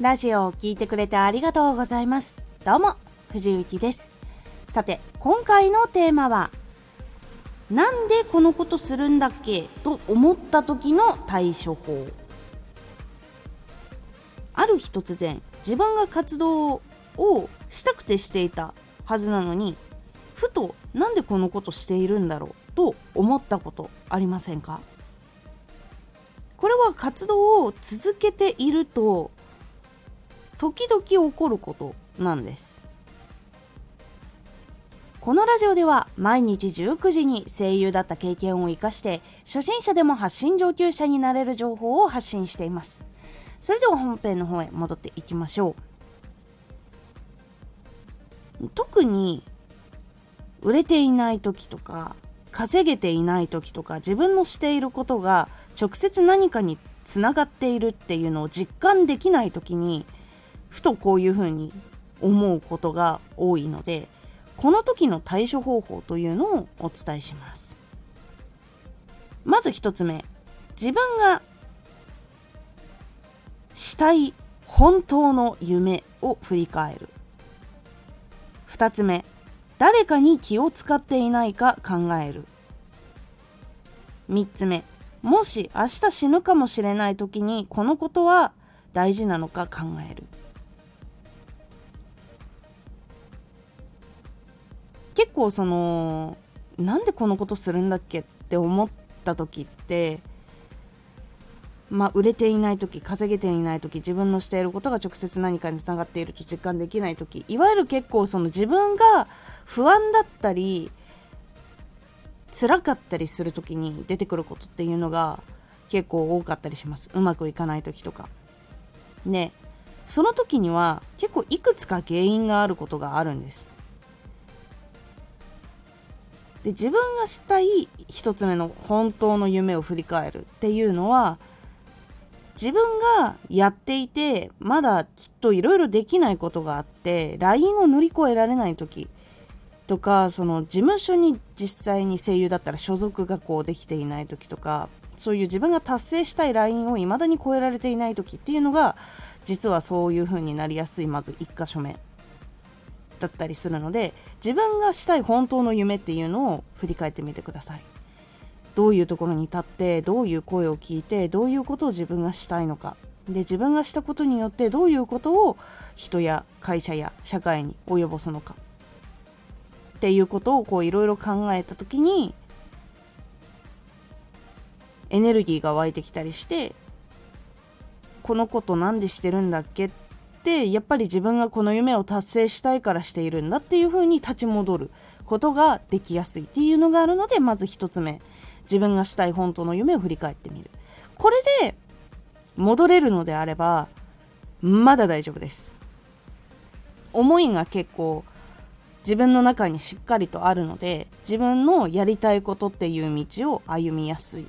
ラジオを聴いてくれてありがとうございます。どうも、藤幸です。さて、今回のテーマは、なんでこのことするんだっけ？と思った時の対処法。ある日突然、自分が活動をしたくてしていたはずなのに、ふとなんでこのことしているんだろう？と思ったことありませんか？これは活動を続けていると時々起こることなんです。このラジオでは毎日19時に声優だった経験を生かして初心者でも発信上級者になれる情報を発信しています。それでは本編の方へ戻っていきましょう。特に売れていない時とか稼げていない時とか自分のしていることが直接何かにつながっているっていうのを実感できない時にふとこういうふうに思うことが多いのでこの時の対処方法というのをお伝えします。まず1つ目自分がしたい本当の夢を振り返る。2つ目誰かに気を使っていないか考える。3つ目もし明日死ぬかもしれない時にこのことは大事なのか考える。結構そのなんでこのことするんだっけって思った時ってまあ売れていない時稼げていない時自分のしていることが直接何かにつながっていると実感できない時いわゆる結構その自分が不安だったり辛かったりする時に出てくることっていうのが結構多かったりします。うまくいかない時とか。でその時には結構いくつか原因があることがあるんです。で自分がしたい一つ目の本当の夢を振り返るっていうのは自分がやっていてまだきっといろいろできないことがあって LINE を乗り越えられない時とかその事務所に実際に声優だったら所属がこうできていない時とかそういう自分が達成したいラインを未だに超えられていない時っていうのが実はそういう風になりやすいまず1箇所目。だったりするので自分がしたい本当の夢っていうのを振り返ってみてください。どういうところに立ってどういう声を聞いてどういうことを自分がしたいのか。で自分がしたことによってどういうことを人や会社や社会に及ぼすのか。っていうことをこういろいろ考えた時にエネルギーが湧いてきたりしてこのことなんでしてるんだっけっってやっぱり自分がこの夢を達成したいからしているんだっていう風に立ち戻ることができやすいっていうのがあるのでまず1つ目。自分がしたい本当の夢を振り返ってみる。これで戻れるのであればまだ大丈夫です。思いが結構自分の中にしっかりとあるので自分のやりたいことっていう道を歩みやすい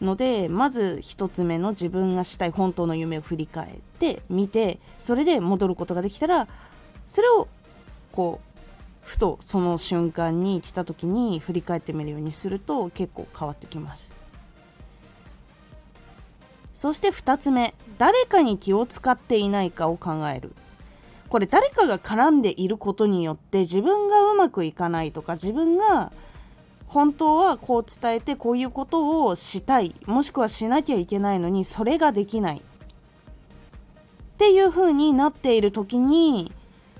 のでまず1つ目の自分がしたい本当の夢を振り返ってみてそれで戻ることができたらそれをこうふとその瞬間に来た時に振り返ってみるようにすると結構変わってきます。そして2つ目。誰かに気を使っていないかを考える。これ誰かが絡んでいることによって自分がうまくいかないとか自分が本当はこう伝えてこういうことをしたいもしくはしなきゃいけないのにそれができない。っていう風になっている時に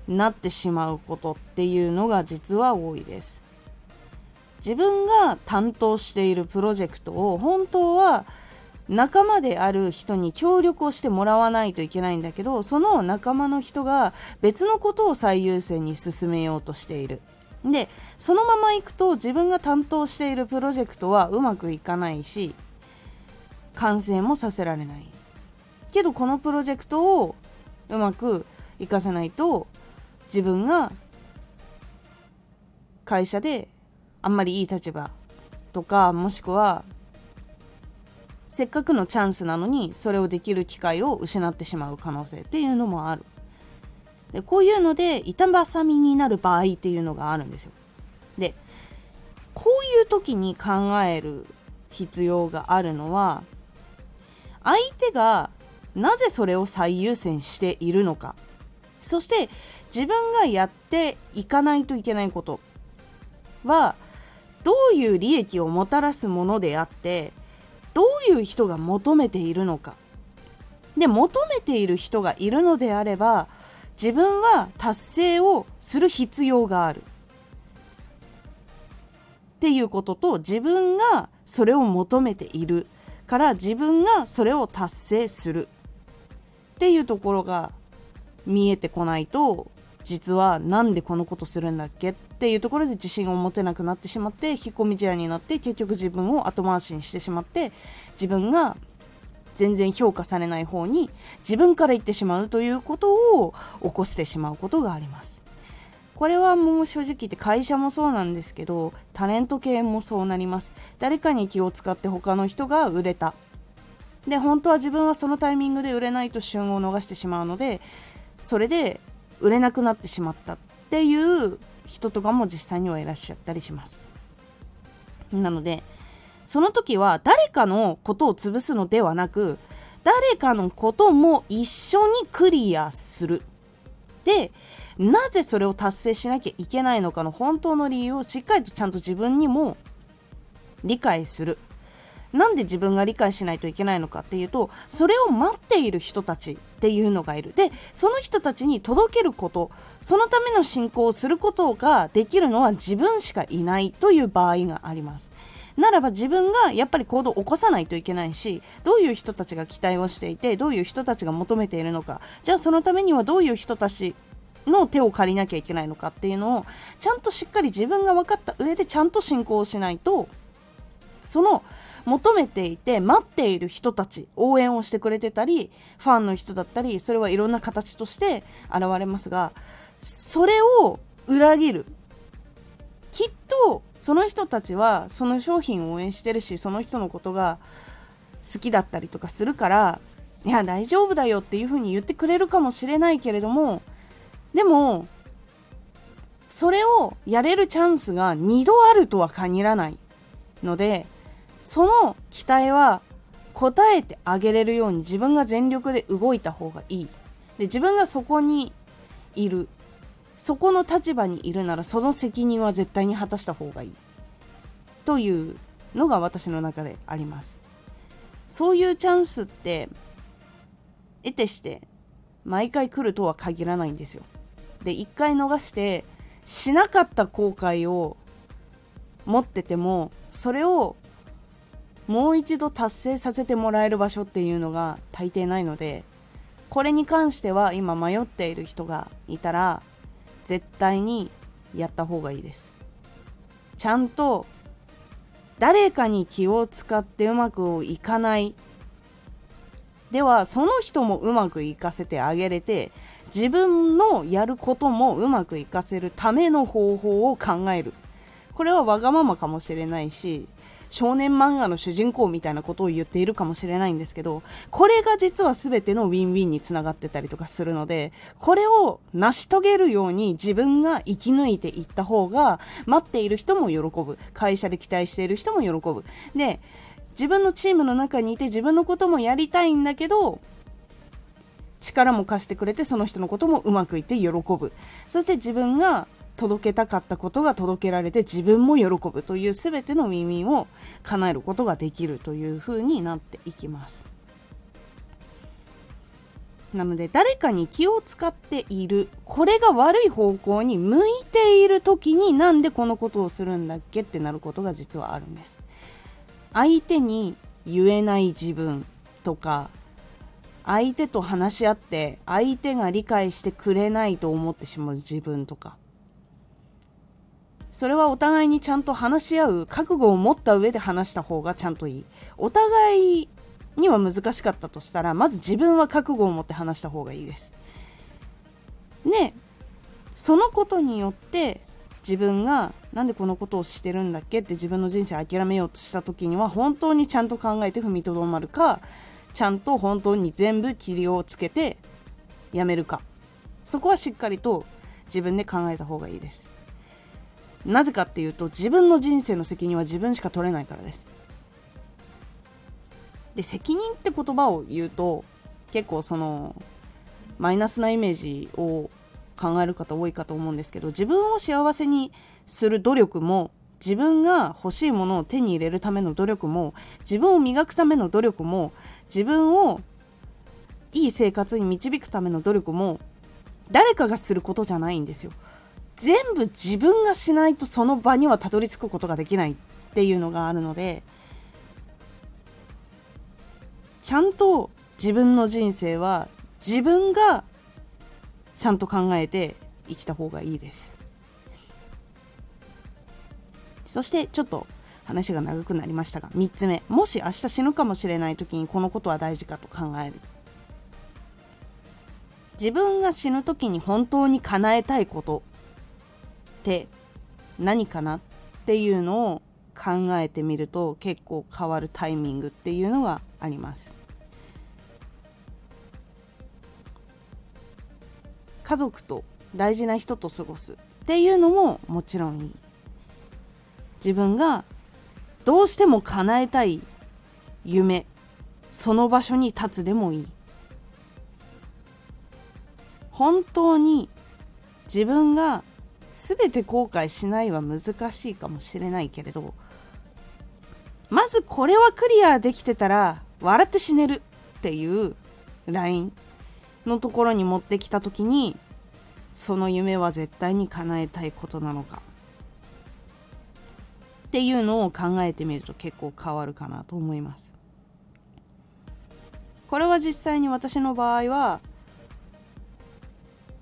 なってしまうことっていうのが実は多いです。自分が担当しているプロジェクトを本当は仲間である人に協力をしてもらわないといけないんだけどその仲間の人が別のことを最優先に進めようとしている。でそのまま行くと自分が担当しているプロジェクトはうまくいかないし完成もさせられない。けどこのプロジェクトをうまくいかせないと自分が会社であんまりいい立場とかもしくはせっかくのチャンスなのにそれをできる機会を失ってしまう可能性っていうのもある。でこういうので板挟みになる場合っていうのがあるんですよ。でこういう時に考える必要があるのは相手がなぜそれを最優先しているのか。そして自分がやっていかないといけないことはどういう利益をもたらすものであってどういう人が求めているのか。で求めている人がいるのであれば自分は達成をする必要がある。っていうことと自分がそれを求めているから自分がそれを達成する。っていうところが見えてこないと実はなんでこのことするんだっけっていうところで自信を持てなくなってしまって引っ込み思案になって結局自分を後回しにしてしまって自分が全然評価されない方に自分から言ってしまうということを起こしてしまうことがあります。これはもう正直言って会社もそうなんですけどタレント系もそうなります誰かに気を使って他の人が売れたで本当は自分はそのタイミングで売れないと旬を逃してしまうのでそれで売れなくなってしまったっていう人とかも実際にはいらっしゃったりします。なのでその時は誰かのことを潰すのではなく誰かのことも一緒にクリアする。でなぜそれを達成しなきゃいけないのかの本当の理由をしっかりとちゃんと自分にも理解する。なんで自分が理解しないといけないのかっていうとそれを待っている人たちっていうのがいる。でその人たちに届けることそのための進行をすることができるのは自分しかいないという場合があります。ならば自分がやっぱり行動を起こさないといけないしどういう人たちが期待をしていてどういう人たちが求めているのかじゃあそのためにはどういう人たちの手を借りなきゃいけないのかっていうのをちゃんとしっかり自分が分かった上でちゃんと進行しないとその求めていて待っている人たち応援をしてくれてたりファンの人だったりそれはいろんな形として現れますがそれを裏切る。きっとその人たちはその商品を応援してるしその人のことが好きだったりとかするからいや大丈夫だよっていうふうに言ってくれるかもしれないけれどもでもそれをやれるチャンスが2度あるとは限らないのでその期待は応えてあげれるように自分が全力で動いた方がいい。で自分がそこにいる。そこの立場にいるならその責任は絶対に果たした方がいい。というのが私の中であります。そういうチャンスって得てして毎回来るとは限らないんですよ。で一回逃してしなかった後悔を持っててもそれをもう一度達成させてもらえる場所っていうのが大抵ないのでこれに関しては今迷っている人がいたら絶対にやった方がいいです。ちゃんと誰かに気を使ってうまくいかない。ではその人もうまくいかせてあげれて自分のやることもうまくいかせるための方法を考える。これはわがままかもしれないし少年漫画の主人公みたいなことを言っているかもしれないんですけど、これが実は全てのウィンウィンにつながってたりとかするので、これを成し遂げるように自分が生き抜いていった方が、待っている人も喜ぶ。会社で期待している人も喜ぶ。で、自分のチームの中にいて自分のこともやりたいんだけど、力も貸してくれてその人のこともうまくいって喜ぶそして自分が届けたかったことが届けられて自分も喜ぶという全ての耳を叶えることができるという風になっていきます。なので誰かに気を使っているこれが悪い方向に向いている時になんでこのことをするんだっけってなることが実はあるんです。相手に言えない自分とか相手と話し合って相手が理解してくれないと思ってしまう自分とかそれはお互いにちゃんと話し合う覚悟を持った上で話した方がちゃんといい。お互いには難しかったとしたらまず自分は覚悟を持って話した方がいいです。でそのことによって自分がなんでこのことをしてるんだっけって自分の人生諦めようとした時には本当にちゃんと考えて踏みとどまるかちゃんと本当に全部霧をつけてやめるか。そこはしっかりと自分で考えた方がいいです。なぜかっていうと自分の人生の責任は自分しか取れないからですで責任って言葉を言うと結構そのマイナスなイメージを考える方多いかと思うんですけど自分を幸せにする努力も自分が欲しいものを手に入れるための努力も自分を磨くための努力も自分をいい生活に導くための努力も誰かがすることじゃないんですよ。全部自分がしないとその場にはたどり着くことができないっていうのがあるのでちゃんと自分の人生は自分がちゃんと考えて生きた方がいいです。そしてちょっと話が長くなりましたが3つ目。もし明日死ぬかもしれない時にこのことは大事かと考える。自分が死ぬ時に本当に叶えたいこと。って何かなっていうのを考えてみると結構変わるタイミングっていうのがあります。家族と大事な人と過ごすっていうのももちろんいい。自分がどうしても叶えたい夢その場所に立つでもいい。本当に自分が全て後悔しないは難しいかもしれないけれどまずこれはクリアできてたら笑って死ねるっていうラインのところに持ってきた時にその夢は絶対に叶えたいことなのか。っていうのを考えてみると結構変わるかなと思います。これは実際に私の場合は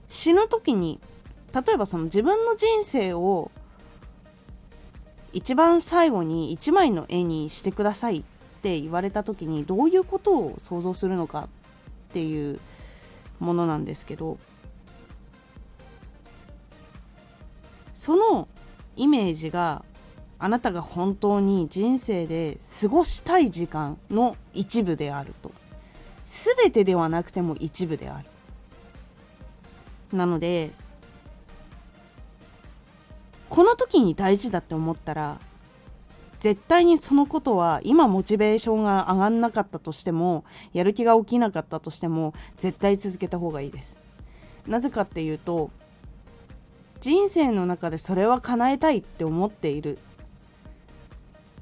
死ぬ時に例えばその自分の人生を一番最後に一枚の絵にしてくださいって言われた時にどういうことを想像するのかっていうものなんですけどそのイメージがあなたが本当に人生で過ごしたい時間の一部であると。全てではなくても一部である。なのでこの時に大事だって思ったら絶対にそのことは今モチベーションが上がんなかったとしてもやる気が起きなかったとしても絶対続けた方がいいです。なぜかっていうと人生の中でそれは叶えたいって思っている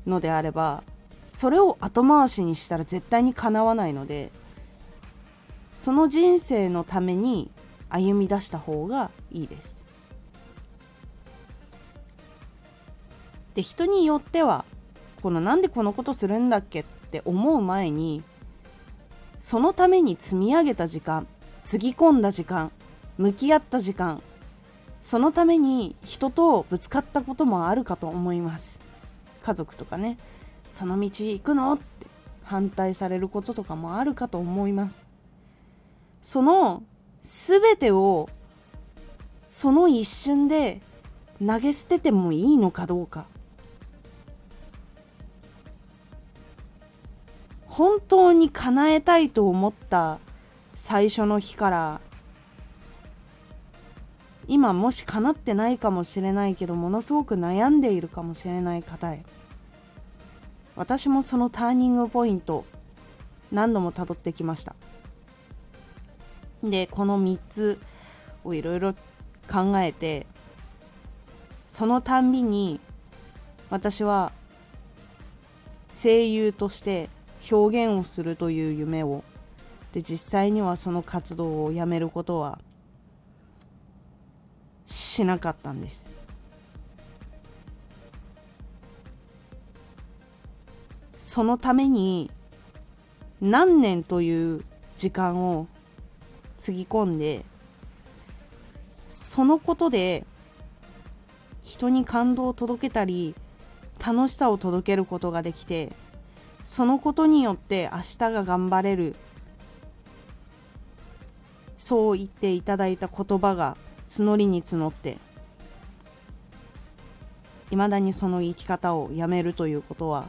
のであればそれを後回しにしたら絶対に叶わないのでその人生のために歩み出した方がいいです。で人によってはこのなんでこのことするんだっけって思う前にそのために積み上げた時間つぎ込んだ時間向き合った時間そのために人とぶつかったこともあるかと思います。家族とかね。その道行くのって反対されることとかもあるかと思います。その全てをその一瞬で投げ捨ててもいいのかどうか。本当に叶えたいと思った最初の日から今もし叶ってないかもしれないけどものすごく悩んでいるかもしれない方へ私もそのターニングポイント何度もたどってきました。でこの3つをいろいろ考えてそのたんびに私は声優として表現をするという夢を。で実際にはその活動をやめることはしなかったんです。そのために何年という時間をつぎ込んでそのことで人に感動を届けたり楽しさを届けることができてそのことによって明日が頑張れる。そう言っていただいた言葉が募りに募っていまだにその生き方をやめるということは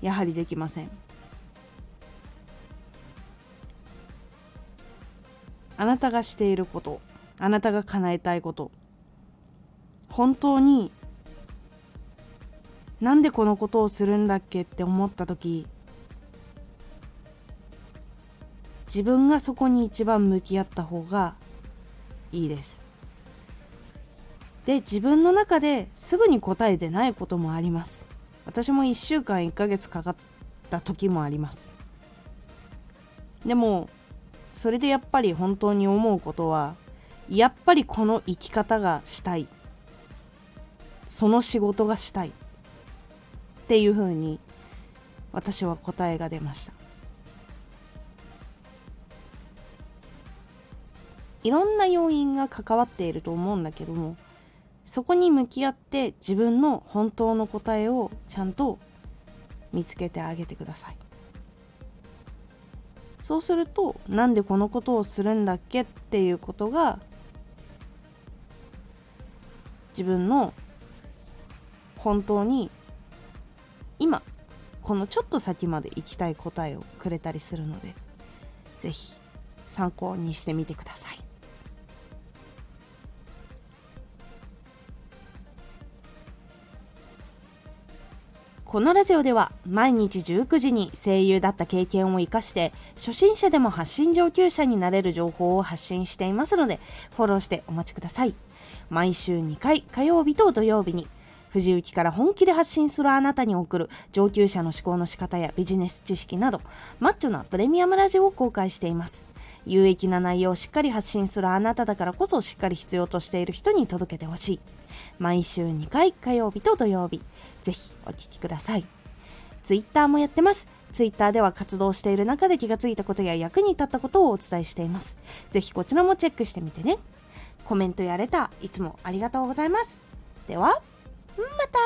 やはりできません。あなたがしていることあなたが叶えたいこと本当になんでこのことをするんだっけって思った時自分がそこに一番向き合った方がいいです。で自分の中ですぐに答えてないこともあります。私も1週間1ヶ月かかった時もあります。でもそれでやっぱり本当に思うことはやっぱりこの生き方がしたい。その仕事がしたい。っていうふうに私は答えが出ました。いろんな要因が関わっていると思うんだけどもそこに向き合って自分の本当の答えをちゃんと見つけてあげてください。そうするとなんでこのことをするんだっけっていうことが自分の本当にこのちょっと先まで行きたい答えをくれたりするので是非参考にしてみてください。このラジオでは毎日19時に声優だった経験を生かして初心者でも発信上級者になれる情報を発信していますのでフォローしてお待ちください。毎週2回火曜日と土曜日に藤雪から本気で発信するあなたに送る上級者の思考の仕方やビジネス知識などマッチョなプレミアムラジオを公開しています。有益な内容をしっかり発信するあなただからこそしっかり必要としている人に届けてほしい。毎週2回火曜日と土曜日、ぜひお聴きください。ツイッターもやってます。ツイッターでは活動している中で気がついたことや役に立ったことをお伝えしています。ぜひこちらもチェックしてみてね。コメントやレター、いつもありがとうございます。では、また。